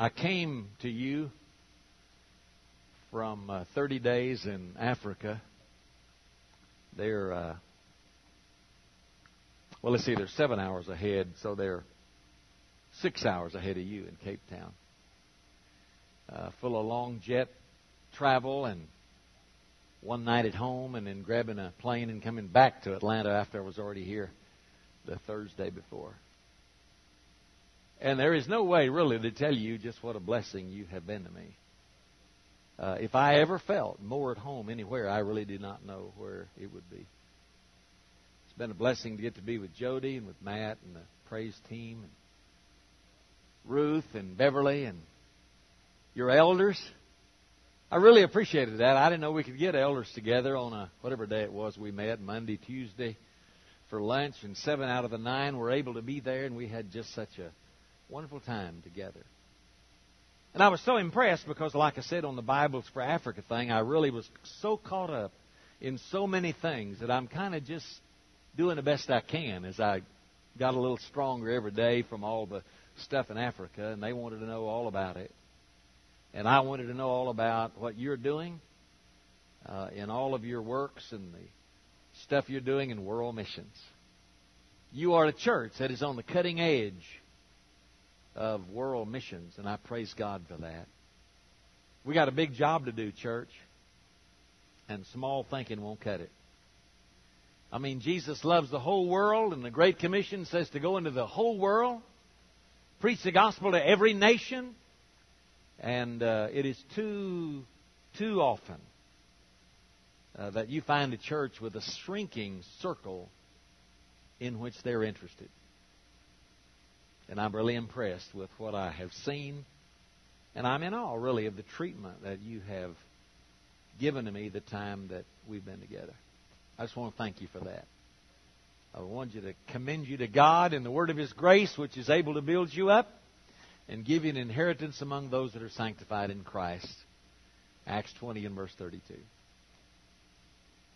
I came to you from uh, 30 days in Africa. They're, uh, well, let's see, they're seven hours ahead, so they're six hours ahead of you in Cape Town. Uh, full of long jet travel and one night at home and then grabbing a plane and coming back to Atlanta after I was already here the Thursday before. And there is no way really to tell you just what a blessing you have been to me. Uh, if I ever felt more at home anywhere, I really do not know where it would be. It's been a blessing to get to be with Jody and with Matt and the praise team and Ruth and Beverly and your elders. I really appreciated that. I didn't know we could get elders together on a whatever day it was we met, Monday, Tuesday, for lunch, and seven out of the nine were able to be there, and we had just such a wonderful time together. And I was so impressed because, like I said on the Bibles for Africa thing, I really was so caught up in so many things that I'm kind of just doing the best I can as I got a little stronger every day from all the stuff in Africa, and they wanted to know all about it. And I wanted to know all about what you're doing uh, in all of your works and the stuff you're doing in world missions. You are a church that is on the cutting edge of world missions, and I praise God for that. We got a big job to do, church, and small thinking won't cut it. I mean, Jesus loves the whole world, and the Great Commission says to go into the whole world, preach the gospel to every nation, and uh, it is too too often uh, that you find a church with a shrinking circle in which they're interested. And I'm really impressed with what I have seen. And I'm in awe, really, of the treatment that you have given to me the time that we've been together. I just want to thank you for that. I want you to commend you to God in the word of His grace, which is able to build you up and give you an inheritance among those that are sanctified in Christ. Acts 20 and verse 32.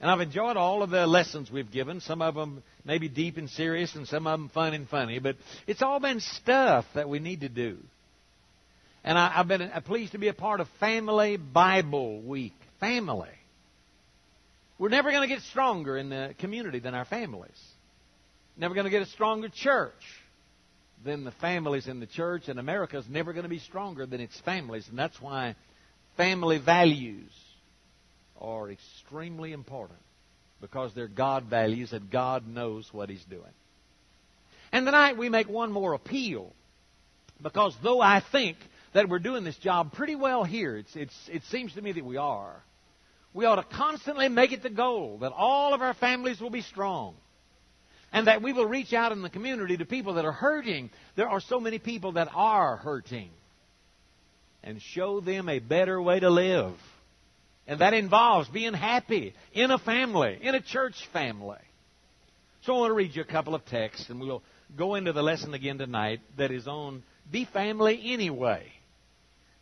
And I've enjoyed all of the lessons we've given. Some of them maybe deep and serious, and some of them fun and funny. But it's all been stuff that we need to do. And I, have been pleased to be a part of Family Bible Week. Family. We're never going to get stronger in the community than our families. Never going to get a stronger church than the families in the church. And America is never going to be stronger than its families. And that's why family values are extremely important because they're God values and God knows what He's doing. And tonight we make one more appeal because though I think that we're doing this job pretty well here, it's, it's, it seems to me that we are. We ought to constantly make it the goal that all of our families will be strong and that we will reach out in the community to people that are hurting. There are so many people that are hurting and show them a better way to live. And that involves being happy in a family, in a church family. So I want to read you a couple of texts, and we'll go into the lesson again tonight that is on be family anyway.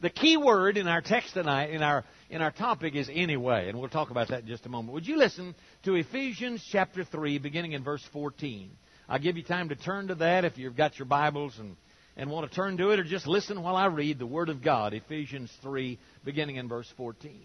The key word in our text tonight, in our in our topic, is anyway, and we'll talk about that in just a moment. Would you listen to Ephesians chapter three, beginning in verse fourteen? I'll give you time to turn to that if you've got your Bibles and and want to turn to it, or just listen while I read the Word of God. Ephesians three, beginning in verse fourteen.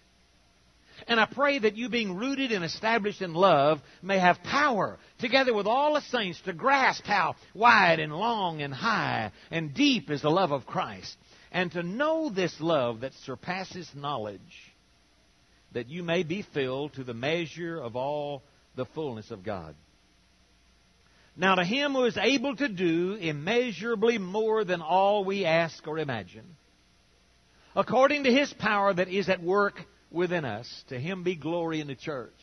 and I pray that you, being rooted and established in love, may have power, together with all the saints, to grasp how wide and long and high and deep is the love of Christ, and to know this love that surpasses knowledge, that you may be filled to the measure of all the fullness of God. Now, to him who is able to do immeasurably more than all we ask or imagine, according to his power that is at work within us. To him be glory in the church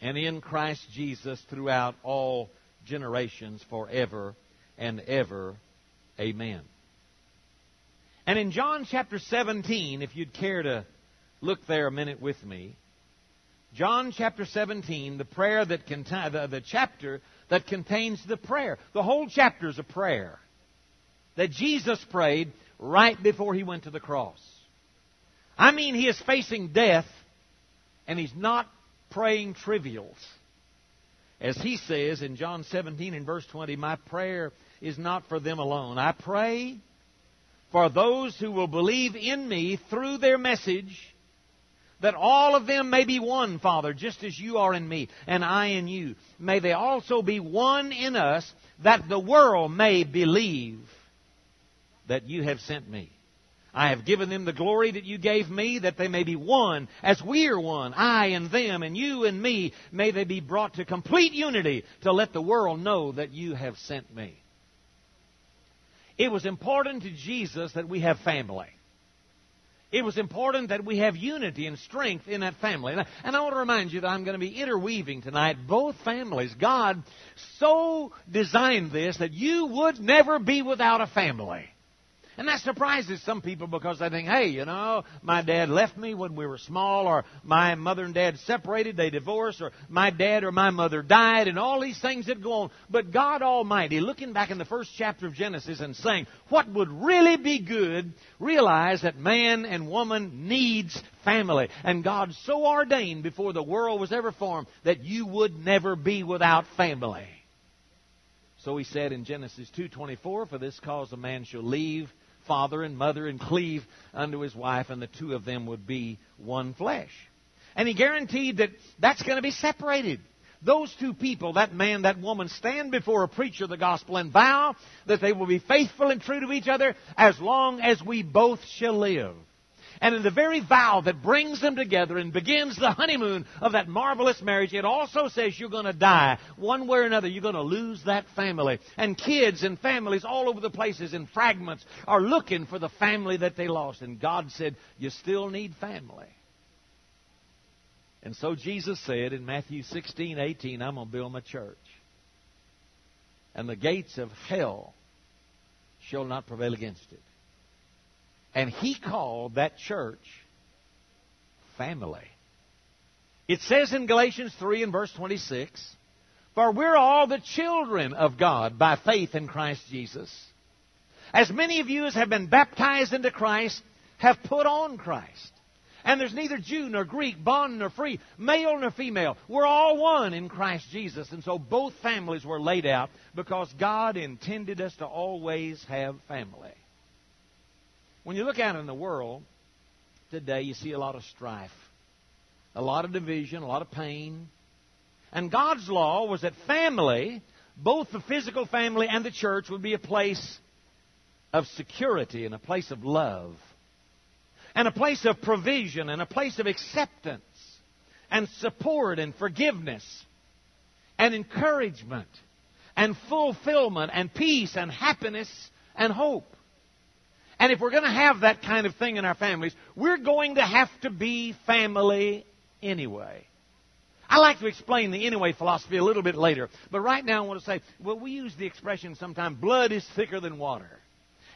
and in Christ Jesus throughout all generations forever and ever. Amen. And in John chapter 17, if you'd care to look there a minute with me. John chapter 17, the prayer that contain, the, the chapter that contains the prayer. The whole chapter is a prayer that Jesus prayed right before he went to the cross. I mean, he is facing death, and he's not praying trivials. As he says in John 17 and verse 20, My prayer is not for them alone. I pray for those who will believe in me through their message, that all of them may be one, Father, just as you are in me, and I in you. May they also be one in us, that the world may believe that you have sent me. I have given them the glory that you gave me, that they may be one, as we are one, I and them, and you and me. May they be brought to complete unity to let the world know that you have sent me. It was important to Jesus that we have family. It was important that we have unity and strength in that family. And I want to remind you that I'm going to be interweaving tonight both families. God so designed this that you would never be without a family. And that surprises some people because they think, hey, you know, my dad left me when we were small, or my mother and dad separated, they divorced, or my dad or my mother died, and all these things that go on. But God Almighty, looking back in the first chapter of Genesis and saying, what would really be good, realize that man and woman needs family. And God so ordained before the world was ever formed that you would never be without family. So he said in Genesis 2:24, "For this cause a man shall leave father and mother and cleave unto his wife, and the two of them would be one flesh. And he guaranteed that that's going to be separated. Those two people, that man, that woman, stand before a preacher of the gospel and vow that they will be faithful and true to each other as long as we both shall live. And in the very vow that brings them together and begins the honeymoon of that marvelous marriage, it also says you're going to die. One way or another, you're going to lose that family. And kids and families all over the places in fragments are looking for the family that they lost. And God said, You still need family. And so Jesus said in Matthew 16, 18, I'm going to build my church. And the gates of hell shall not prevail against it. And he called that church family. It says in Galatians 3 and verse 26, For we're all the children of God by faith in Christ Jesus. As many of you as have been baptized into Christ have put on Christ. And there's neither Jew nor Greek, bond nor free, male nor female. We're all one in Christ Jesus. And so both families were laid out because God intended us to always have family. When you look out in the world today, you see a lot of strife, a lot of division, a lot of pain. And God's law was that family, both the physical family and the church, would be a place of security and a place of love, and a place of provision and a place of acceptance and support and forgiveness and encouragement and fulfillment and peace and happiness and hope. And if we're going to have that kind of thing in our families, we're going to have to be family anyway. I like to explain the anyway philosophy a little bit later, but right now I want to say, well, we use the expression sometimes, blood is thicker than water.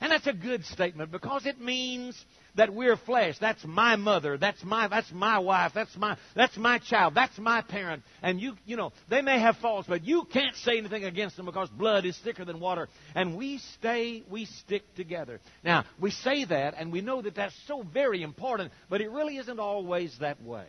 And that's a good statement because it means that we're flesh. That's my mother. That's my that's my wife. That's my that's my child. That's my parent. And you you know, they may have faults, but you can't say anything against them because blood is thicker than water. And we stay, we stick together. Now, we say that and we know that that's so very important, but it really isn't always that way.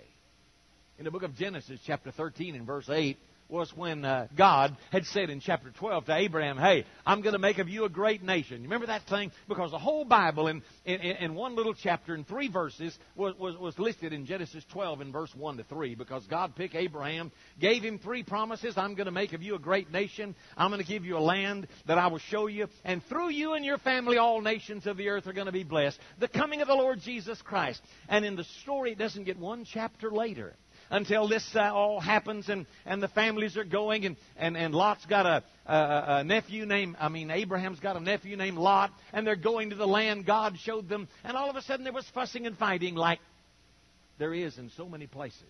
In the book of Genesis chapter 13 and verse 8, was when uh, God had said in chapter 12 to Abraham, Hey, I'm going to make of you a great nation. You remember that thing? Because the whole Bible in, in, in one little chapter in three verses was, was, was listed in Genesis 12 in verse 1 to 3 because God picked Abraham, gave him three promises. I'm going to make of you a great nation. I'm going to give you a land that I will show you. And through you and your family, all nations of the earth are going to be blessed. The coming of the Lord Jesus Christ. And in the story, it doesn't get one chapter later until this uh, all happens and, and the families are going and, and, and Lot's got a, a, a nephew named, I mean, Abraham's got a nephew named Lot and they're going to the land God showed them and all of a sudden there was fussing and fighting like there is in so many places.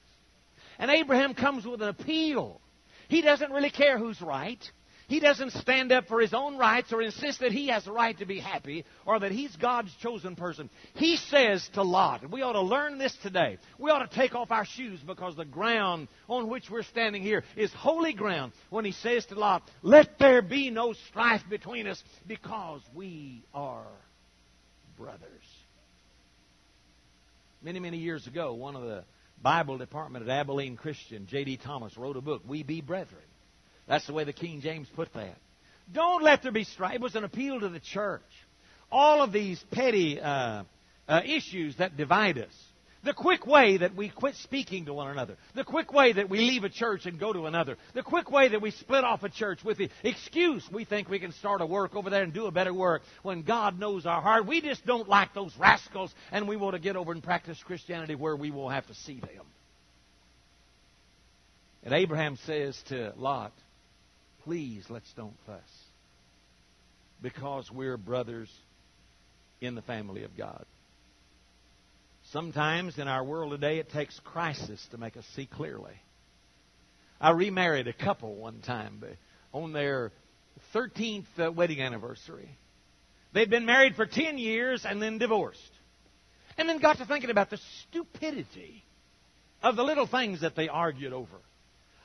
And Abraham comes with an appeal. He doesn't really care who's right. He doesn't stand up for his own rights or insist that he has a right to be happy or that he's God's chosen person. He says to Lot, and we ought to learn this today. We ought to take off our shoes because the ground on which we're standing here is holy ground when he says to Lot, Let there be no strife between us because we are brothers. Many, many years ago, one of the Bible department at Abilene Christian, J.D. Thomas, wrote a book, We Be Brethren. That's the way the King James put that. Don't let there be strife. It was an appeal to the church. All of these petty uh, uh, issues that divide us. The quick way that we quit speaking to one another. The quick way that we leave a church and go to another. The quick way that we split off a church with the excuse we think we can start a work over there and do a better work when God knows our heart. We just don't like those rascals and we want to get over and practice Christianity where we will have to see them. And Abraham says to Lot, please let's don't fuss. Because we're brothers in the family of God. Sometimes in our world today, it takes crisis to make us see clearly. I remarried a couple one time on their 13th uh, wedding anniversary. They'd been married for 10 years and then divorced. And then got to thinking about the stupidity of the little things that they argued over,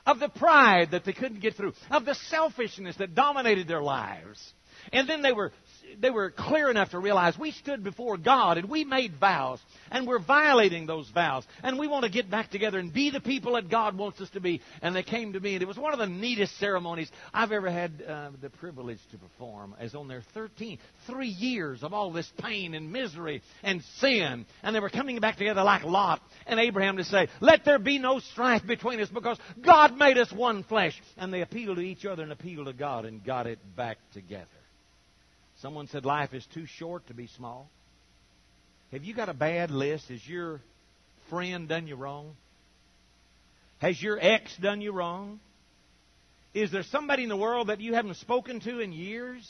of the pride that they couldn't get through, of the selfishness that dominated their lives. And then they were they were clear enough to realize we stood before God and we made vows and we're violating those vows and we want to get back together and be the people that God wants us to be. And they came to me and it was one of the neatest ceremonies I've ever had uh, the privilege to perform as on their 13, three years of all this pain and misery and sin. And they were coming back together like Lot and Abraham to say, let there be no strife between us because God made us one flesh. And they appealed to each other and appealed to God and got it back together. Someone said life is too short to be small. Have you got a bad list? Has your friend done you wrong? Has your ex done you wrong? Is there somebody in the world that you haven't spoken to in years?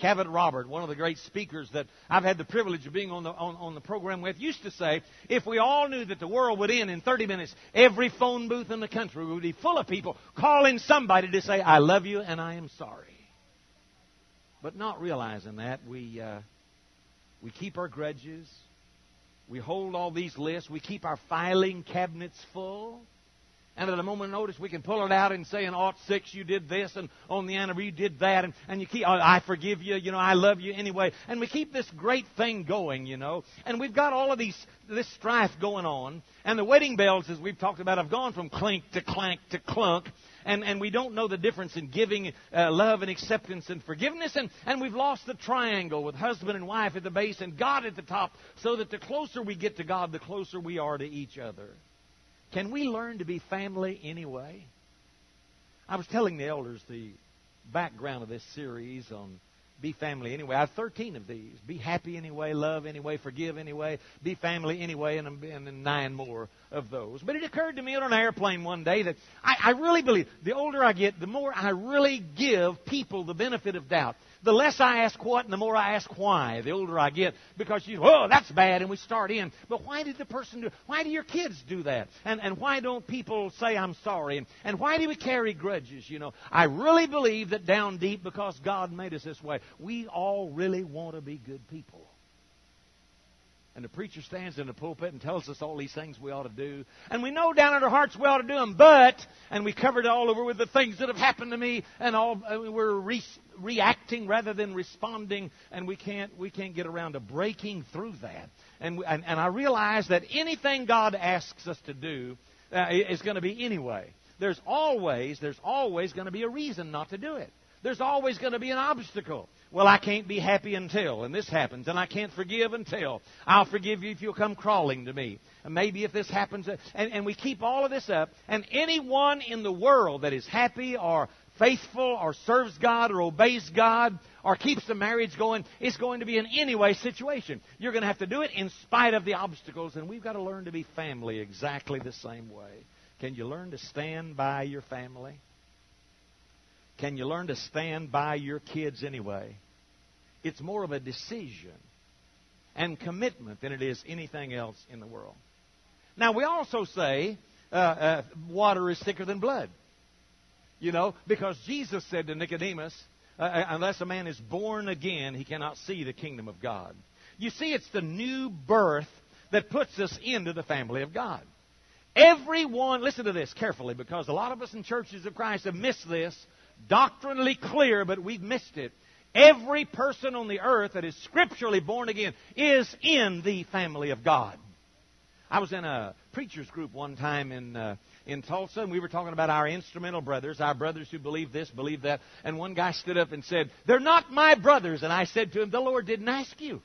Cavett Robert, one of the great speakers that I've had the privilege of being on the, on, on, the program with, used to say, if we all knew that the world would end in 30 minutes, every phone booth in the country would be full of people calling somebody to say, I love you and I am sorry. But not realizing that, we, uh, we keep our grudges. We hold all these lists. We keep our filing cabinets full. And at a moment of notice, we can pull it out and say, in aught six, you did this, and on the anniversary, you did that, and, and you keep, oh, I forgive you, you know, I love you anyway. And we keep this great thing going, you know. And we've got all of these, this strife going on. And the wedding bells, as we've talked about, have gone from clink to clank to clunk and, and we don't know the difference in giving uh, love and acceptance and forgiveness, and, and we've lost the triangle with husband and wife at the base and God at the top, so that the closer we get to God, the closer we are to each other. Can we learn to be family anyway? I was telling the elders the background of this series on be family anyway. I have 13 of these. Be happy anyway, love anyway, forgive anyway, be family anyway, and, and nine more of those. But it occurred to me on an airplane one day that I, I really believe the older I get, the more I really give people the benefit of doubt the less I ask what and the more I ask why, the older I get. Because you, oh, that's bad, and we start in. But why did the person do Why do your kids do that? And, and why don't people say, I'm sorry? And, and why do we carry grudges, you know? I really believe that down deep, because God made us this way, we all really want to be good people. And the preacher stands in the pulpit and tells us all these things we ought to do. And we know down in our hearts we ought to do them, but, and we covered it all over with the things that have happened to me, and all, we're re- reacting rather than responding, and we can't, we can't get around to breaking through that. And, and, and I realize that anything God asks us to do uh, is going to be anyway. There's always, there's always going to be a reason not to do it. There's always going to be an obstacle. Well, I can't be happy until, and this happens, and I can't forgive until. I'll forgive you if you'll come crawling to me. And maybe if this happens, and, and we keep all of this up, and anyone in the world that is happy or faithful or serves God or obeys God or keeps the marriage going, it's going to be an anyway situation. You're going to have to do it in spite of the obstacles, and we've got to learn to be family exactly the same way. Can you learn to stand by your family? Can you learn to stand by your kids anyway? It's more of a decision and commitment than it is anything else in the world. Now, we also say uh, uh, water is thicker than blood. You know, because Jesus said to Nicodemus, uh, uh, unless a man is born again, he cannot see the kingdom of God. You see, it's the new birth that puts us into the family of God. Everyone, listen to this carefully, because a lot of us in churches of Christ have missed this. Doctrinally clear, but we've missed it. Every person on the earth that is scripturally born again is in the family of God. I was in a preacher's group one time in uh, in Tulsa, and we were talking about our instrumental brothers, our brothers who believe this, believe that. And one guy stood up and said, "They're not my brothers." And I said to him, "The Lord didn't ask you."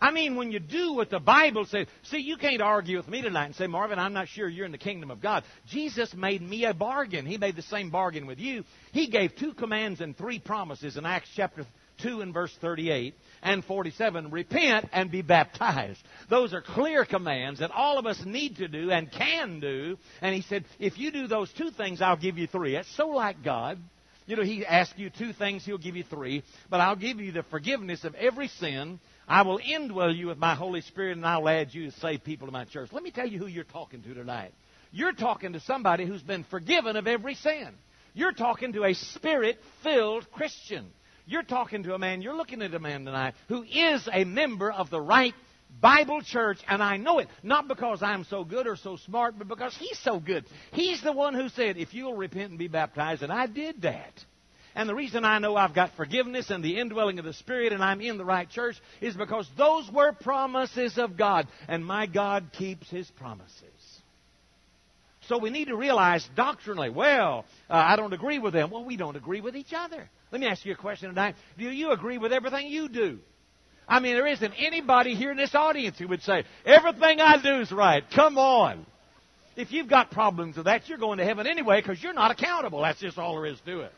I mean, when you do what the Bible says, see, you can't argue with me tonight and say, Marvin, I'm not sure you're in the kingdom of God. Jesus made me a bargain. He made the same bargain with you. He gave two commands and three promises in Acts chapter 2 and verse 38 and 47 repent and be baptized. Those are clear commands that all of us need to do and can do. And he said, if you do those two things, I'll give you three. It's so like God. You know, he asks you two things, he'll give you three. But I'll give you the forgiveness of every sin I will indwell you with my Holy Spirit, and I'll add you to save people to my church. Let me tell you who you're talking to tonight. You're talking to somebody who's been forgiven of every sin. You're talking to a spirit filled Christian. You're talking to a man, you're looking at a man tonight who is a member of the right Bible church, and I know it, not because I'm so good or so smart, but because he's so good. He's the one who said, If you'll repent and be baptized, and I did that. And the reason I know I've got forgiveness and the indwelling of the Spirit and I'm in the right church is because those were promises of God. And my God keeps His promises. So we need to realize doctrinally, well, uh, I don't agree with them. Well, we don't agree with each other. Let me ask you a question tonight. Do you agree with everything you do? I mean, there isn't anybody here in this audience who would say, everything I do is right. Come on. If you've got problems with that, you're going to heaven anyway because you're not accountable. That's just all there is to it.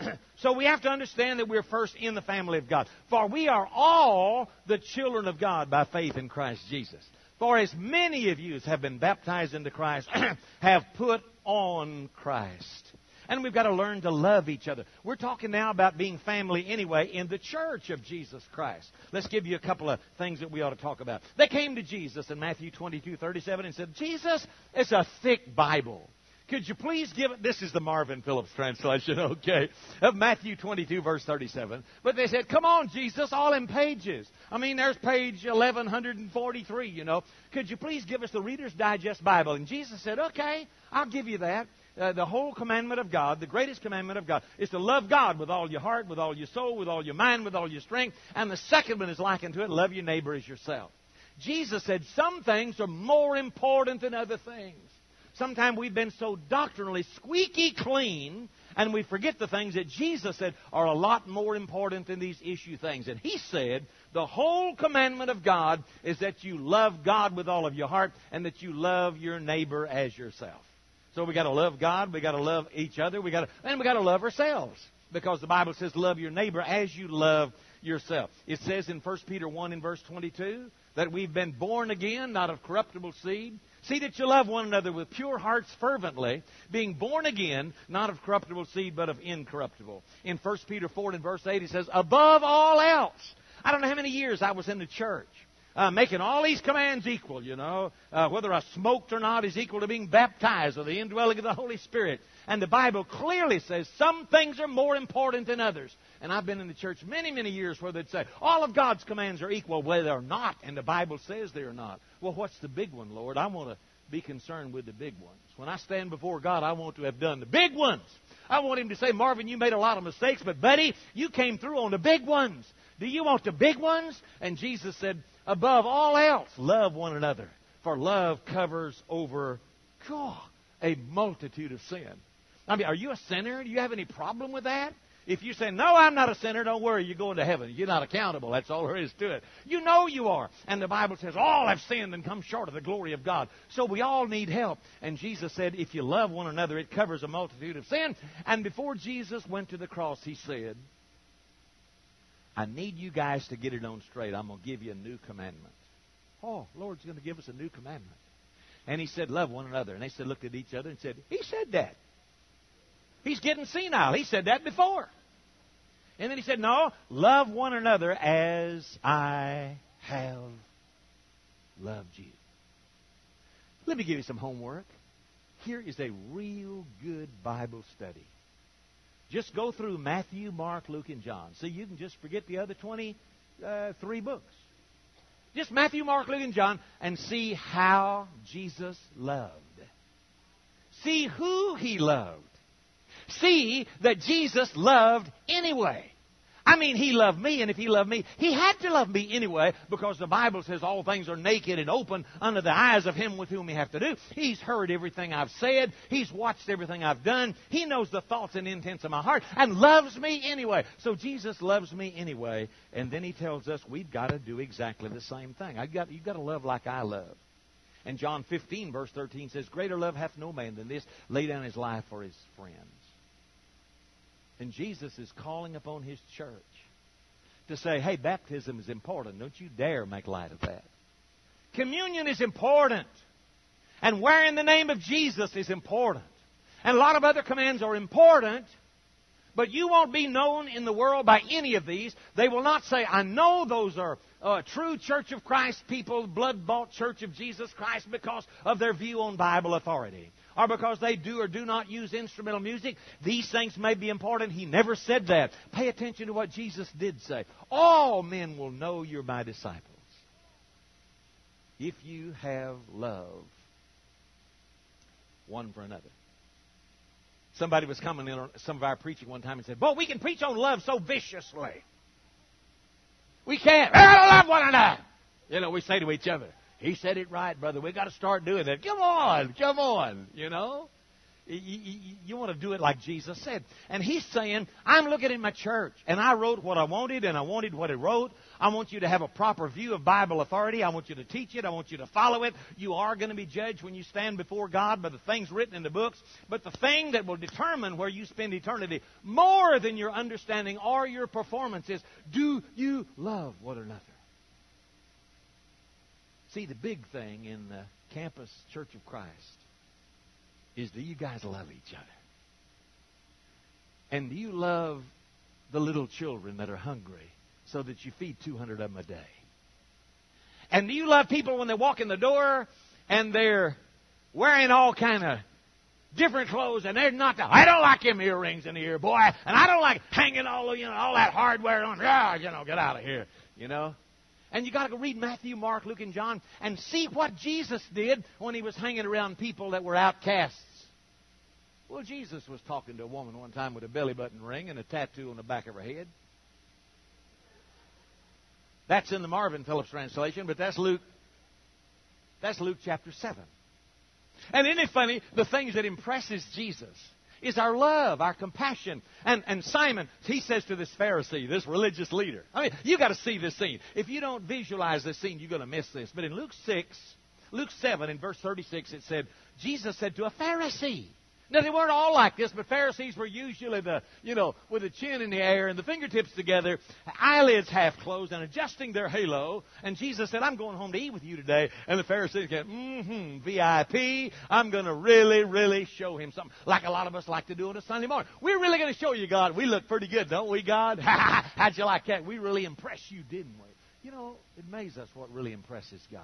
so we have to understand that we're first in the family of God. For we are all the children of God by faith in Christ Jesus. For as many of you as have been baptized into Christ have put on Christ. And we've got to learn to love each other. We're talking now about being family anyway in the church of Jesus Christ. Let's give you a couple of things that we ought to talk about. They came to Jesus in Matthew 22, 37 and said, Jesus, it's a thick Bible. Could you please give it? This is the Marvin Phillips translation, okay, of Matthew 22, verse 37. But they said, Come on, Jesus, all in pages. I mean, there's page 1143, you know. Could you please give us the Reader's Digest Bible? And Jesus said, Okay, I'll give you that. Uh, the whole commandment of God, the greatest commandment of God, is to love God with all your heart, with all your soul, with all your mind, with all your strength. And the second one is likened to it love your neighbor as yourself. Jesus said some things are more important than other things. Sometimes we've been so doctrinally squeaky clean and we forget the things that Jesus said are a lot more important than these issue things. And He said the whole commandment of God is that you love God with all of your heart and that you love your neighbor as yourself. So we got to love God, we got to love each other, we got to, and we got to love ourselves because the Bible says love your neighbor as you love yourself. It says in 1 Peter 1 in verse 22 that we've been born again, not of corruptible seed, See that you love one another with pure hearts fervently, being born again, not of corruptible seed, but of incorruptible. In 1 Peter 4 and verse 8, he says, Above all else. I don't know how many years I was in the church. Uh, making all these commands equal, you know. Uh, whether I smoked or not is equal to being baptized or the indwelling of the Holy Spirit. And the Bible clearly says some things are more important than others. And I've been in the church many, many years where they'd say, all of God's commands are equal. Well, they're not, and the Bible says they're not. Well, what's the big one, Lord? I want to be concerned with the big ones. When I stand before God, I want to have done the big ones. I want Him to say, Marvin, you made a lot of mistakes, but buddy, you came through on the big ones. Do you want the big ones? And Jesus said, above all else, love one another. For love covers over God, a multitude of sin. I mean, are you a sinner? Do you have any problem with that? If you say, No, I'm not a sinner, don't worry, you're going to heaven. You're not accountable. That's all there is to it. You know you are. And the Bible says, All have sinned and come short of the glory of God. So we all need help. And Jesus said, If you love one another, it covers a multitude of sin. And before Jesus went to the cross, he said, I need you guys to get it on straight. I'm going to give you a new commandment. Oh, Lord's going to give us a new commandment. And he said, Love one another. And they said, looked at each other and said, He said that. He's getting senile. He said that before. And then he said, No, love one another as I have loved you. Let me give you some homework. here is a real good Bible study. Just go through Matthew, Mark, Luke, and John. See, you can just forget the other 23 uh, books. Just Matthew, Mark, Luke, and John, and see how Jesus loved. See who he loved. See that Jesus loved anyway. I mean, He loved me, and if He loved me, He had to love me anyway, because the Bible says all things are naked and open under the eyes of Him with whom we have to do. He's heard everything I've said. He's watched everything I've done. He knows the thoughts and intents of my heart and loves me anyway. So Jesus loves me anyway, and then He tells us we've got to do exactly the same thing. I got, you've got to love like I love. And John 15, verse 13 says, Greater love hath no man than this, lay down his life for his friends. And Jesus is calling upon his church to say, hey, baptism is important. Don't you dare make light of that. Communion is important. And wearing the name of Jesus is important. And a lot of other commands are important. But you won't be known in the world by any of these. They will not say, I know those are uh, true Church of Christ people, blood bought Church of Jesus Christ because of their view on Bible authority or because they do or do not use instrumental music. These things may be important. He never said that. Pay attention to what Jesus did say. All men will know you're my disciples if you have love one for another. Somebody was coming in on some of our preaching one time and said, Boy, we can preach on love so viciously. We can't. We love one another. You know, we say to each other, he said it right, brother. We got to start doing that. Come on, come on. You know, you, you, you, want to do it like Jesus said. And he's saying, I'm looking at my church, and I wrote what I wanted, and I wanted what it wrote. I want you to have a proper view of Bible authority. I want you to teach it. I want you to follow it. You are going to be judged when you stand before God by the things written in the books. But the thing that will determine where you spend eternity, more than your understanding or your performance, is do you love one another? See, the big thing in the campus Church of Christ is do you guys love each other? And do you love the little children that are hungry so that you feed 200 of them a day? And do you love people when they walk in the door and they're wearing all kind of different clothes and they're not the, I don't like them earrings in the ear, boy, and I don't like hanging all you know all that hardware on. Ah, you know, get out of here. You know, and you got to go read Matthew, Mark, Luke, and John and see what Jesus did when he was hanging around people that were outcasts. Well, Jesus was talking to a woman one time with a belly button ring and a tattoo on the back of her head. That's in the Marvin Phillips translation, but that's Luke. That's Luke chapter seven. And isn't it funny? The things that impresses Jesus is our love, our compassion. And, and Simon, he says to this Pharisee, this religious leader, I mean, you got to see this scene. If you don't visualize this scene, you're going to miss this. But in Luke 6, Luke 7, in verse 36, it said, Jesus said to a Pharisee, now, they weren't all like this, but Pharisees were usually the, you know, with the chin in the air and the fingertips together, eyelids half closed and adjusting their halo. And Jesus said, I'm going home to eat with you today. And the Pharisees get, mm-hmm, VIP. I'm going to really, really show him something. Like a lot of us like to do on a Sunday morning. We're really going to show you, God. We look pretty good, don't we, God? How'd you like that? We really impress you, didn't we? You know, it amazes us what really impresses God.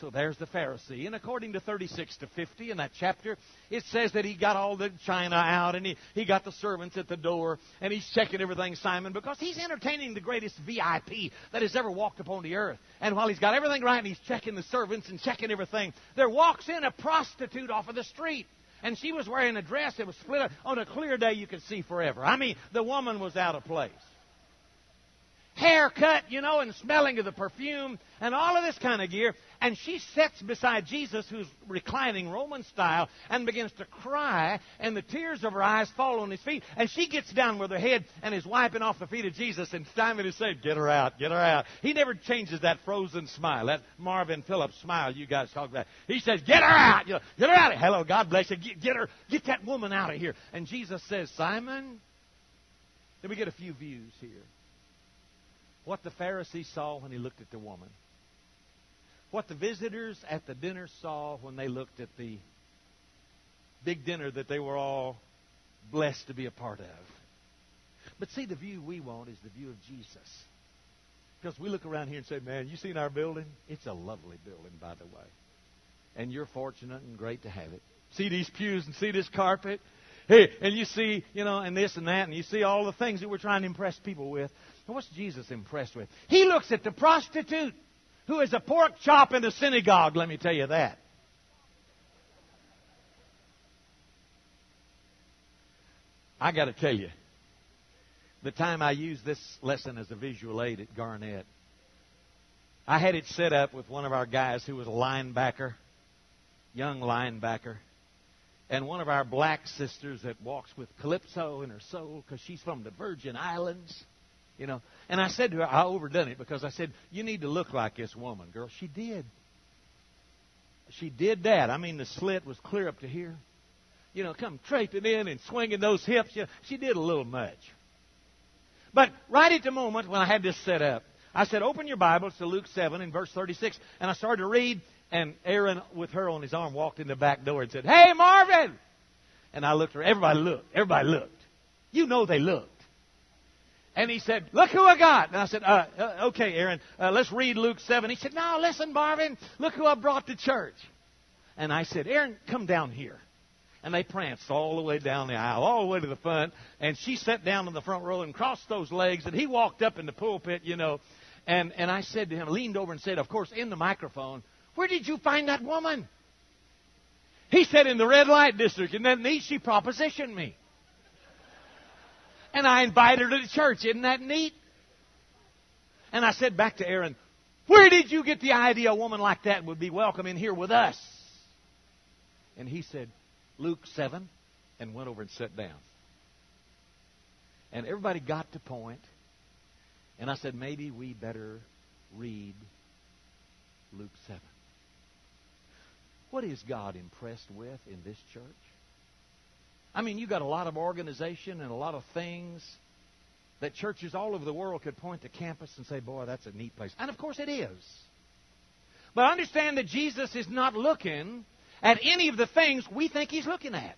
So there's the Pharisee. And according to 36 to 50 in that chapter, it says that he got all the china out and he, he got the servants at the door and he's checking everything, Simon, because he's entertaining the greatest VIP that has ever walked upon the earth. And while he's got everything right and he's checking the servants and checking everything, there walks in a prostitute off of the street. And she was wearing a dress that was split up. On a clear day, you could see forever. I mean, the woman was out of place haircut, you know, and smelling of the perfume and all of this kind of gear. And she sits beside Jesus, who's reclining Roman style, and begins to cry, and the tears of her eyes fall on his feet. And she gets down with her head and is wiping off the feet of Jesus, and Simon is saying, Get her out, get her out. He never changes that frozen smile, that Marvin Phillips smile you guys talk about. He says, Get her out, you know, get her out. Hello, God bless you. Get, get her, get that woman out of here. And Jesus says, Simon, then we get a few views here what the Pharisee saw when he looked at the woman, what the visitors at the dinner saw when they looked at the big dinner that they were all blessed to be a part of. But see, the view we want is the view of Jesus. Because we look around here and say, man, you seen our building? It's a lovely building, by the way. And you're fortunate and great to have it. See these pews and see this carpet? Hey, and you see, you know, and this and that, and you see all the things that we're trying to impress people with. And what's Jesus impressed with? He looks at the prostitute who is a pork chop in the synagogue, let me tell you that. I got to tell you, the time I used this lesson as a visual aid at Garnett, I had it set up with one of our guys who was a linebacker, young linebacker, and one of our black sisters that walks with Calypso in her soul because she's from the Virgin Islands. You know, and I said to her, I overdone it because I said, You need to look like this woman, girl. She did. She did that. I mean, the slit was clear up to here. You know, come traipsing in and swinging those hips. You know, she did a little much. But right at the moment when I had this set up, I said, Open your Bibles to Luke 7 in verse 36. And I started to read, and Aaron, with her on his arm, walked in the back door and said, Hey, Marvin! And I looked at her. Everybody looked. Everybody looked. You know they looked. And he said, Look who I got. And I said, uh, uh, Okay, Aaron, uh, let's read Luke 7. He said, No, listen, Marvin, look who I brought to church. And I said, Aaron, come down here. And they pranced all the way down the aisle, all the way to the front. And she sat down in the front row and crossed those legs. And he walked up in the pulpit, you know. And, and I said to him, leaned over and said, Of course, in the microphone, Where did you find that woman? He said, In the red light district. And then neat she propositioned me and I invited her to the church. Isn't that neat? And I said back to Aaron, Where did you get the idea a woman like that would be welcome in here with us? And he said, Luke 7, and went over and sat down. And everybody got to point, and I said, Maybe we better read Luke 7. What is God impressed with in this church? I mean, you've got a lot of organization and a lot of things that churches all over the world could point to campus and say, boy, that's a neat place. And of course it is. But understand that Jesus is not looking at any of the things we think he's looking at.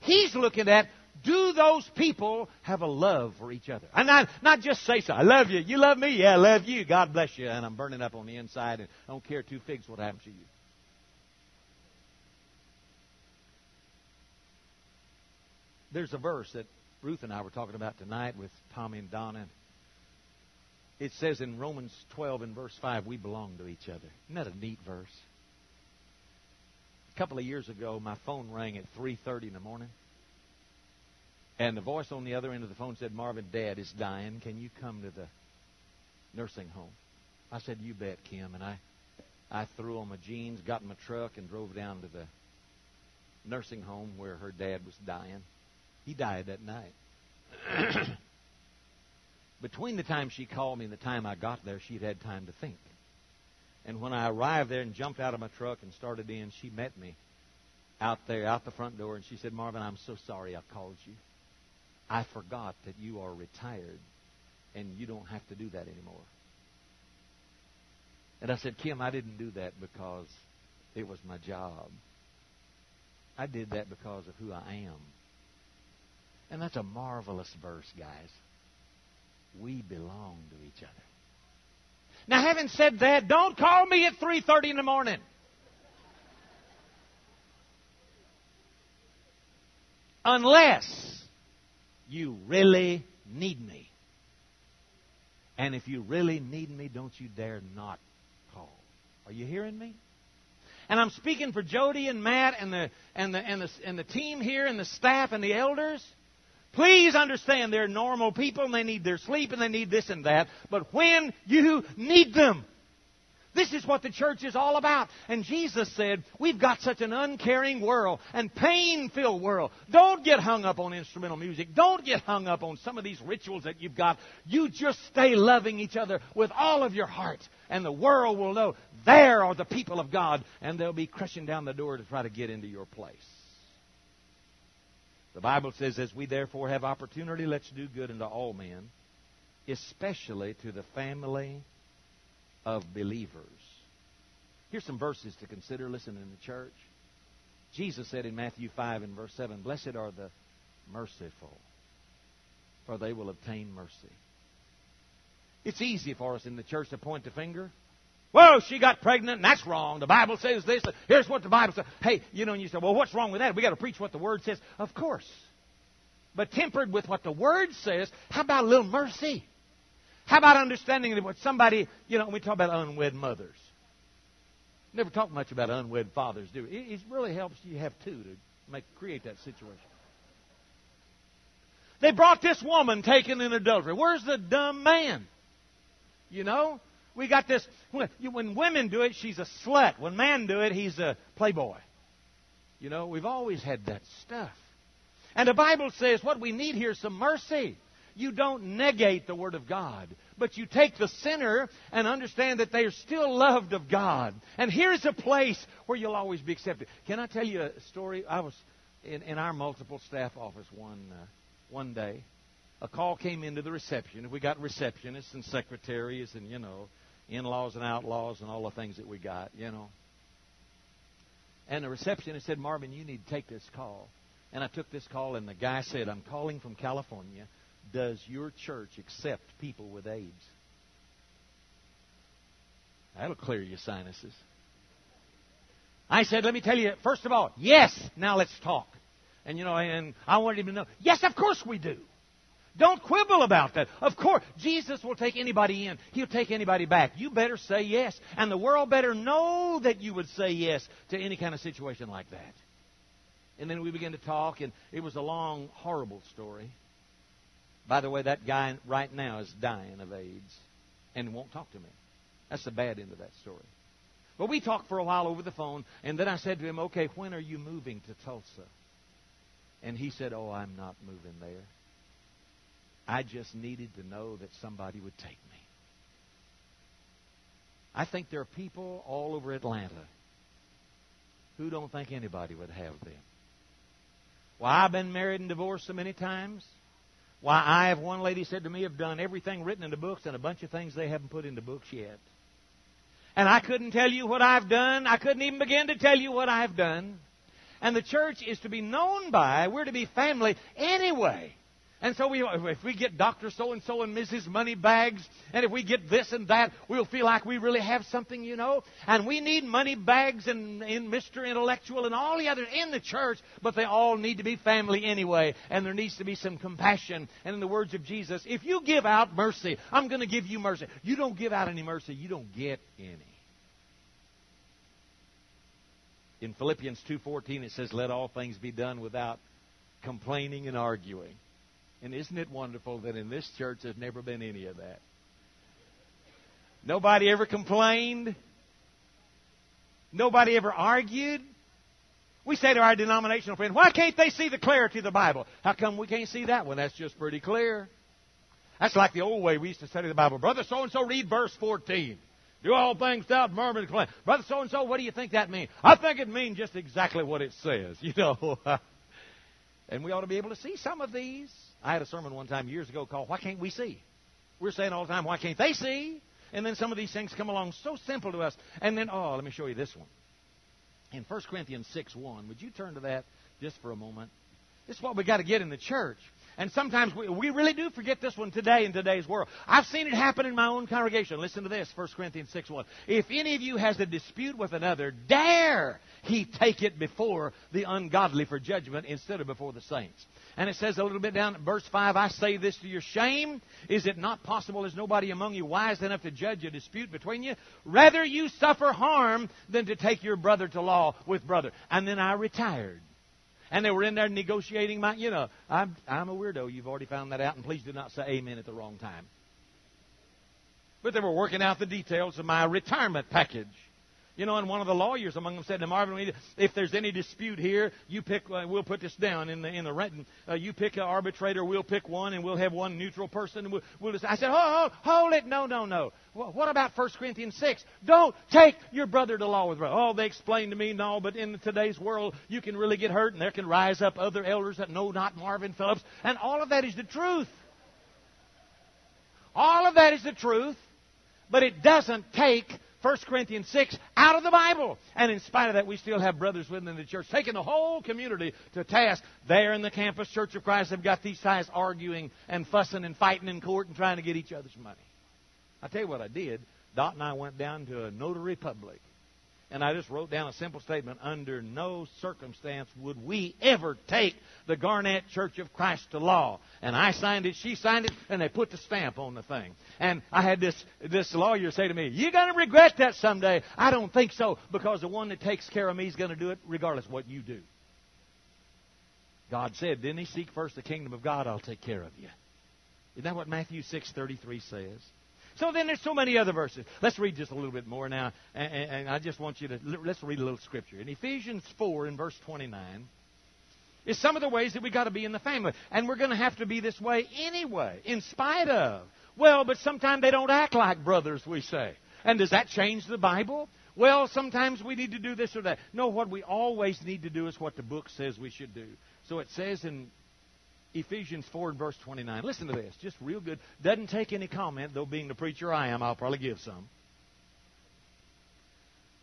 He's looking at do those people have a love for each other? And not, not just say so. I love you. You love me? Yeah, I love you. God bless you. And I'm burning up on the inside and I don't care two figs what happens to you. There's a verse that Ruth and I were talking about tonight with Tommy and Donna. It says in Romans 12 and verse 5, we belong to each other. Isn't that a neat verse? A couple of years ago, my phone rang at 3.30 in the morning. And the voice on the other end of the phone said, Marvin, Dad is dying. Can you come to the nursing home? I said, you bet, Kim. And I, I threw on my jeans, got in my truck, and drove down to the nursing home where her dad was dying. He died that night. Between the time she called me and the time I got there, she'd had time to think. And when I arrived there and jumped out of my truck and started in, she met me out there, out the front door, and she said, Marvin, I'm so sorry I called you. I forgot that you are retired and you don't have to do that anymore. And I said, Kim, I didn't do that because it was my job. I did that because of who I am. And that's a marvelous verse, guys. We belong to each other. Now, having said that, don't call me at 3:30 in the morning. Unless you really need me. And if you really need me, don't you dare not call. Are you hearing me? And I'm speaking for Jody and Matt and the and the and the and the team here and the staff and the elders. Please understand they're normal people and they need their sleep and they need this and that. But when you need them, this is what the church is all about. And Jesus said, We've got such an uncaring world and pain filled world. Don't get hung up on instrumental music. Don't get hung up on some of these rituals that you've got. You just stay loving each other with all of your heart. And the world will know there are the people of God. And they'll be crushing down the door to try to get into your place. The Bible says, As we therefore have opportunity, let's do good unto all men, especially to the family of believers. Here's some verses to consider. Listen in the church. Jesus said in Matthew 5 and verse 7, Blessed are the merciful, for they will obtain mercy. It's easy for us in the church to point the finger. Well, she got pregnant, and that's wrong. The Bible says this. Here's what the Bible says. Hey, you know, and you say, well, what's wrong with that? We got to preach what the Word says. Of course. But tempered with what the Word says, how about a little mercy? How about understanding that what somebody, you know, we talk about unwed mothers. Never talk much about unwed fathers, do we? It really helps you have two to make create that situation. They brought this woman taken in adultery. Where's the dumb man? You know, we got this. When women do it, she's a slut. When men do it, he's a playboy. You know, we've always had that stuff. And the Bible says what we need here is some mercy. You don't negate the Word of God, but you take the sinner and understand that they are still loved of God. And here's a place where you'll always be accepted. Can I tell you a story? I was in, in our multiple staff office one uh, one day. A call came into the reception. We got receptionists and secretaries and you know in-laws and outlaws and all the things that we got, you know. And the receptionist said, Marvin, you need to take this call. And I took this call, and the guy said, I'm calling from California. Does your church accept people with AIDS? That'll clear your sinuses. I said, let me tell you, first of all, yes, now let's talk. And you know, and I wanted him to know, yes, of course we do. Don't quibble about that. Of course, Jesus will take anybody in. He'll take anybody back. You better say yes. And the world better know that you would say yes to any kind of situation like that. And then we began to talk, and it was a long, horrible story. By the way, that guy right now is dying of AIDS and won't talk to me. That's the bad end of that story. But we talked for a while over the phone, and then I said to him, Okay, when are you moving to Tulsa? And he said, Oh, I'm not moving there. I just needed to know that somebody would take me. I think there are people all over Atlanta who don't think anybody would have them. Why, I've been married and divorced so many times. Why, I have one lady said to me, have done everything written in the books and a bunch of things they haven't put in the books yet. And I couldn't tell you what I've done. I couldn't even begin to tell you what I've done. And the church is to be known by, we're to be family anyway. And so we, if we get Dr. So and so and Mrs. Moneybags, and if we get this and that, we'll feel like we really have something, you know. And we need Moneybags and, and Mr. Intellectual and all the others in the church, but they all need to be family anyway. And there needs to be some compassion. And in the words of Jesus, if you give out mercy, I'm going to give you mercy. You don't give out any mercy, you don't get any. In Philippians 2:14 it says let all things be done without complaining and arguing. And isn't it wonderful that in this church there's never been any of that? Nobody ever complained. Nobody ever argued. We say to our denominational friends, why can't they see the clarity of the Bible? How come we can't see that one? That's just pretty clear. That's like the old way we used to study the Bible. Brother so and so, read verse 14. Do all things without murmuring and complaining. Brother so and so, what do you think that means? I think it means just exactly what it says, you know. and we ought to be able to see some of these. I had a sermon one time years ago called Why Can't We See? We're saying all the time, Why can't they see? And then some of these things come along so simple to us. And then, oh, let me show you this one. In 1 Corinthians 6 1, would you turn to that just for a moment? This is what we got to get in the church. And sometimes we, we really do forget this one today in today's world. I've seen it happen in my own congregation. Listen to this, 1 Corinthians 6 1. If any of you has a dispute with another, dare he take it before the ungodly for judgment instead of before the saints. And it says a little bit down at verse 5, I say this to your shame. Is it not possible, is nobody among you wise enough to judge a dispute between you? Rather you suffer harm than to take your brother to law with brother. And then I retired. And they were in there negotiating my, you know, I'm, I'm a weirdo. You've already found that out. And please do not say amen at the wrong time. But they were working out the details of my retirement package. You know, and one of the lawyers among them said to Marvin, if there's any dispute here, you pick, uh, we'll put this down in the, in the written, uh, you pick an arbitrator, we'll pick one, and we'll have one neutral person. And we'll, we'll just, I said, hold, hold, it. No, no, no. What about 1 Corinthians 6? Don't take your brother to law with brother. Oh, they explained to me, no, but in today's world, you can really get hurt, and there can rise up other elders that know not Marvin Phillips. And all of that is the truth. All of that is the truth, but it doesn't take 1 Corinthians 6 out of the Bible. And in spite of that, we still have brothers within the church taking the whole community to task. There in the campus Church of Christ, they've got these guys arguing and fussing and fighting in court and trying to get each other's money. I tell you what I did. Dot and I went down to a notary public and I just wrote down a simple statement. Under no circumstance would we ever take the Garnett Church of Christ to law. And I signed it, she signed it, and they put the stamp on the thing. And I had this, this lawyer say to me, You're going to regret that someday. I don't think so, because the one that takes care of me is going to do it regardless of what you do. God said, Didn't He seek first the kingdom of God? I'll take care of you. Isn't that what Matthew 6.33 says? So then there's so many other verses. Let's read just a little bit more now. And, and, I just want you to, let's read a little scripture. In Ephesians 4 in verse 29 is some of the ways that we got to be in the family. And we're going to have to be this way anyway, in spite of. Well, but sometimes they don't act like brothers, we say. And does that change the Bible? Well, sometimes we need to do this or that. No, what we always need to do is what the book says we should do. So it says in Ephesians 4 and verse 29. Listen to this, just real good. Doesn't take any comment, though being the preacher I am, I'll probably give some.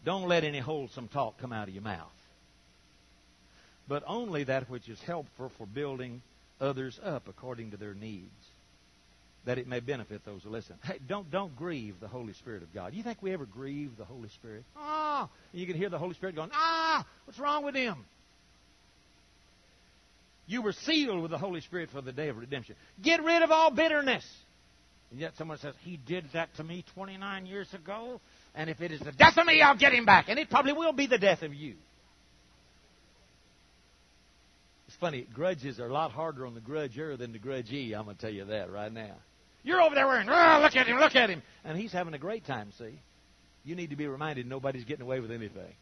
Don't let any wholesome talk come out of your mouth, but only that which is helpful for building others up according to their needs, that it may benefit those who listen. Hey, don't don't grieve the Holy Spirit of God. You think we ever grieve the Holy Spirit? Ah, you can hear the Holy Spirit going, ah, what's wrong with him? You were sealed with the Holy Spirit for the day of redemption. Get rid of all bitterness. And yet someone says, He did that to me 29 years ago, and if it is the death of me, I'll get him back. And it probably will be the death of you. It's funny, grudges are a lot harder on the grudger than the grudgee. I'm going to tell you that right now. You're over there wearing, oh, look at him, look at him. And he's having a great time, see? You need to be reminded nobody's getting away with anything.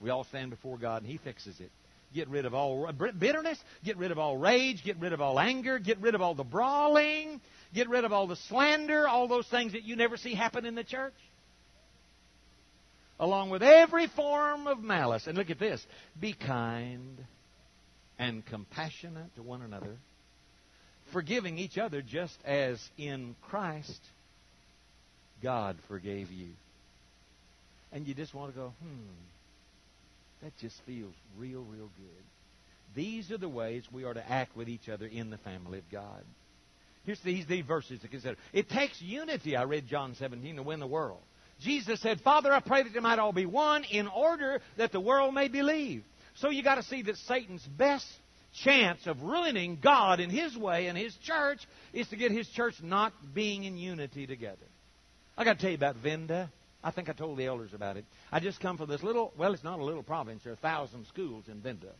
We all stand before God, and He fixes it. Get rid of all bitterness. Get rid of all rage. Get rid of all anger. Get rid of all the brawling. Get rid of all the slander. All those things that you never see happen in the church. Along with every form of malice. And look at this be kind and compassionate to one another, forgiving each other just as in Christ God forgave you. And you just want to go, hmm, that just feels real, real good. These are the ways we are to act with each other in the family of God. Here's these, these verses to consider. It takes unity, I read John 17, to win the world. Jesus said, Father, I pray that they might all be one in order that the world may believe. So you got to see that Satan's best chance of ruining God in his way and his church is to get his church not being in unity together. I got to tell you about Venda. I think I told the elders about it. I just come from this little, well, it's not a little province. There are a thousand schools in Venda.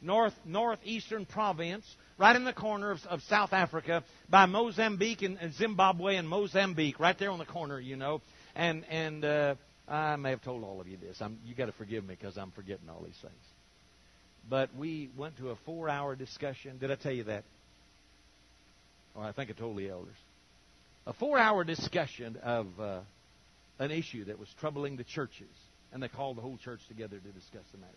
North, northeastern province, right in the corner of, of South Africa, by Mozambique and, and, Zimbabwe and Mozambique, right there on the corner, you know. And, and uh, I may have told all of you this. I'm, you got to forgive me because I'm forgetting all these things. But we went to a four hour discussion. Did I tell you that? Or oh, I think I told the elders. A four hour discussion of. Uh, an issue that was troubling the churches, and they called the whole church together to discuss the matter.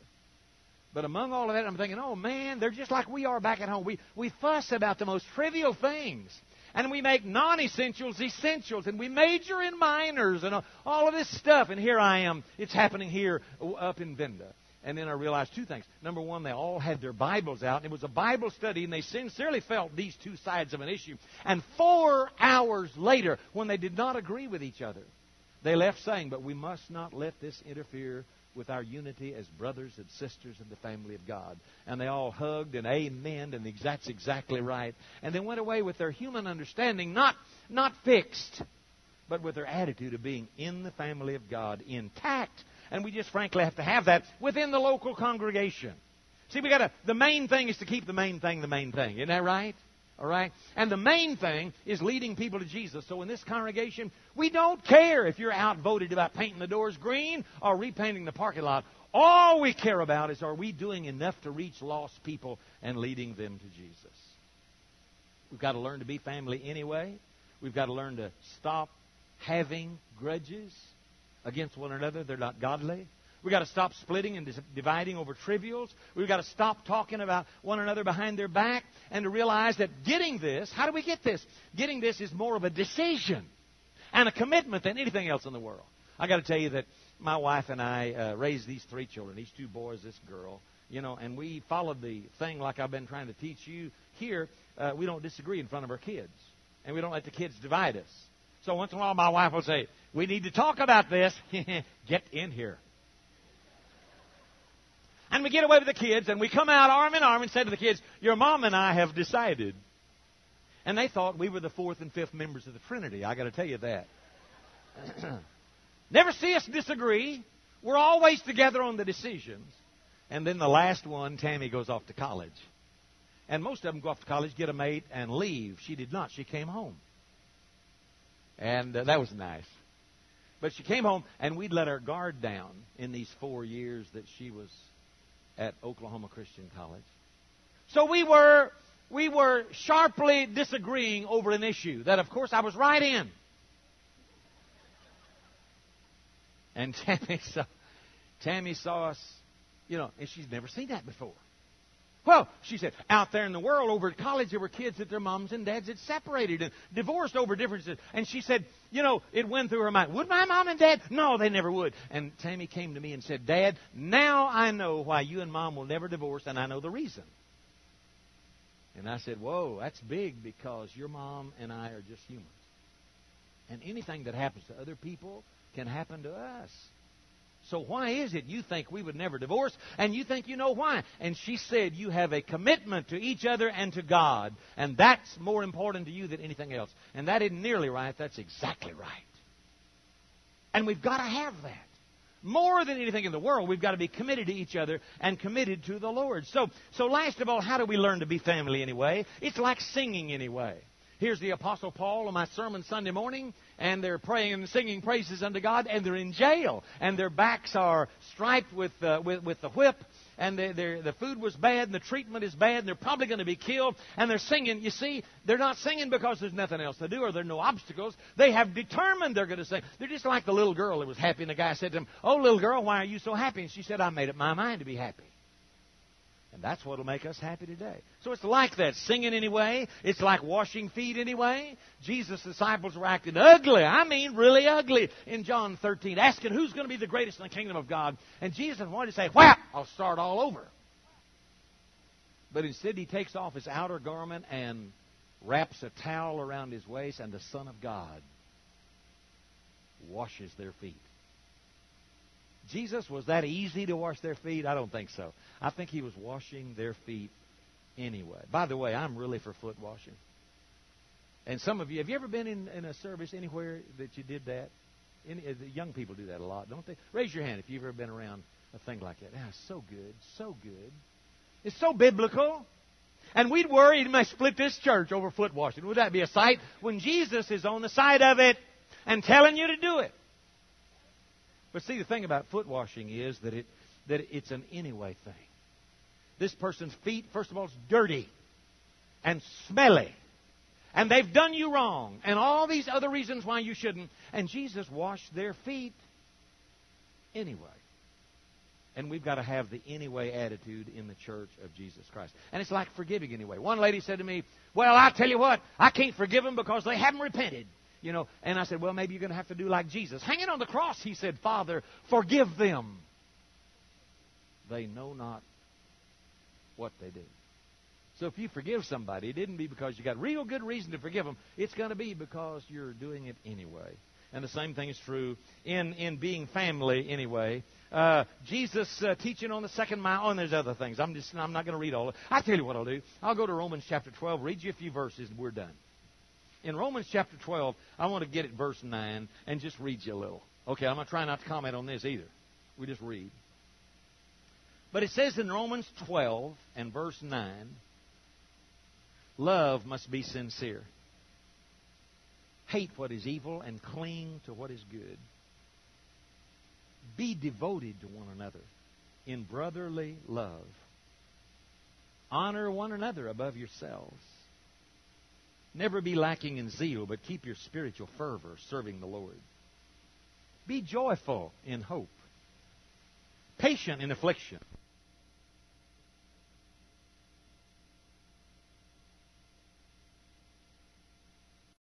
But among all of that, I'm thinking, oh man, they're just like we are back at home. We, we fuss about the most trivial things. And we make non essentials essentials. And we major in minors and all of this stuff. And here I am. It's happening here up in Venda. And then I realized two things. Number one, they all had their Bibles out, and it was a Bible study, and they sincerely felt these two sides of an issue. And four hours later, when they did not agree with each other, they left saying, But we must not let this interfere with our unity as brothers and sisters in the family of God. And they all hugged and amened, and that's exactly right. And they went away with their human understanding, not, not fixed, but with their attitude of being in the family of God intact. And we just frankly have to have that within the local congregation. See, we got to, the main thing is to keep the main thing the main thing. Isn't that right? All right? And the main thing is leading people to Jesus. So in this congregation, we don't care if you're outvoted about painting the doors green or repainting the parking lot. All we care about is are we doing enough to reach lost people and leading them to Jesus? We've got to learn to be family anyway. We've got to learn to stop having grudges against one another. They're not godly. We've got to stop splitting and dividing over trivials. We've got to stop talking about one another behind their back and to realize that getting this, how do we get this? Getting this is more of a decision and a commitment than anything else in the world. I got to tell you that my wife and I uh, raised these three children, these two boys, this girl, you know, and we followed the thing like I've been trying to teach you here. Uh, we don't disagree in front of our kids, and we don't let the kids divide us. So once in a while, my wife will say, We need to talk about this. Get in here. And we get away with the kids, and we come out arm in arm and say to the kids, Your mom and I have decided. And they thought we were the fourth and fifth members of the Trinity. I got to tell you that. Never see us disagree. We're always together on the decisions. And then the last one, Tammy goes off to college. And most of them go off to college, get a mate, and leave. She did not. She came home. And uh, that was nice. But she came home, and we'd let our guard down in these four years that she was at Oklahoma Christian College. So we were we were sharply disagreeing over an issue that of course I was right in. And Tammy saw Tammy saw us, you know, and she's never seen that before. Well, she said, out there in the world, over at college, there were kids that their moms and dads had separated and divorced over differences. And she said, you know, it went through her mind, would my mom and dad? No, they never would. And Tammy came to me and said, Dad, now I know why you and mom will never divorce, and I know the reason. And I said, Whoa, that's big because your mom and I are just humans. And anything that happens to other people can happen to us. So why is it you think we would never divorce and you think you know why? And she said you have a commitment to each other and to God, and that's more important to you than anything else. And that isn't nearly right, that's exactly right. And we've got to have that. More than anything in the world, we've got to be committed to each other and committed to the Lord. So, so last of all, how do we learn to be family anyway? It's like singing anyway. Here's the Apostle Paul on my sermon Sunday morning, and they're praying and singing praises unto God, and they're in jail, and their backs are striped with, uh, with, with the whip, and they, the food was bad, and the treatment is bad, and they're probably going to be killed, and they're singing. You see, they're not singing because there's nothing else to do or there are no obstacles. They have determined they're going to sing. They're just like the little girl that was happy, and the guy said to him, Oh, little girl, why are you so happy? And she said, I made up my mind to be happy. And that's what will make us happy today. So it's like that. Singing anyway. It's like washing feet anyway. Jesus' disciples were acting ugly. I mean, really ugly in John 13, asking who's going to be the greatest in the kingdom of God. And Jesus wanted to say, Whap! I'll start all over. But instead, he takes off his outer garment and wraps a towel around his waist, and the Son of God washes their feet. Jesus, was that easy to wash their feet? I don't think so. I think he was washing their feet anyway. By the way, I'm really for foot washing. And some of you, have you ever been in, in a service anywhere that you did that? Any, uh, young people do that a lot, don't they? Raise your hand if you've ever been around a thing like that. Ah, so good, so good. It's so biblical. And we'd worry he might split this church over foot washing. Would that be a sight? When Jesus is on the side of it and telling you to do it. But see, the thing about foot washing is that it that it's an anyway thing. This person's feet, first of all, is dirty and smelly. And they've done you wrong. And all these other reasons why you shouldn't. And Jesus washed their feet anyway. And we've got to have the anyway attitude in the church of Jesus Christ. And it's like forgiving anyway. One lady said to me, Well, I tell you what, I can't forgive them because they haven't repented you know. And I said, well, maybe you're going to have to do like Jesus. Hanging on the cross, he said, Father, forgive them. They know not what they do. So if you forgive somebody, it didn't be because you got real good reason to forgive them. It's going to be because you're doing it anyway. And the same thing is true in, in being family anyway. Uh, Jesus uh, teaching on the second mile. Oh, and there's other things. I'm just I'm not going to read all of it. I tell you what I'll do. I'll go to Romans chapter 12, read you a few verses, and we're done in Romans chapter 12, I want to get at verse 9 and just read you a little. Okay, I'm going to try not to comment on this either. We just read. But it says in Romans 12 and verse 9, love must be sincere. Hate what is evil and cling to what is good. Be devoted to one another in brotherly love. Honor one another above yourselves. Never be lacking in zeal, but keep your spiritual fervor serving the Lord. Be joyful in hope, patient in affliction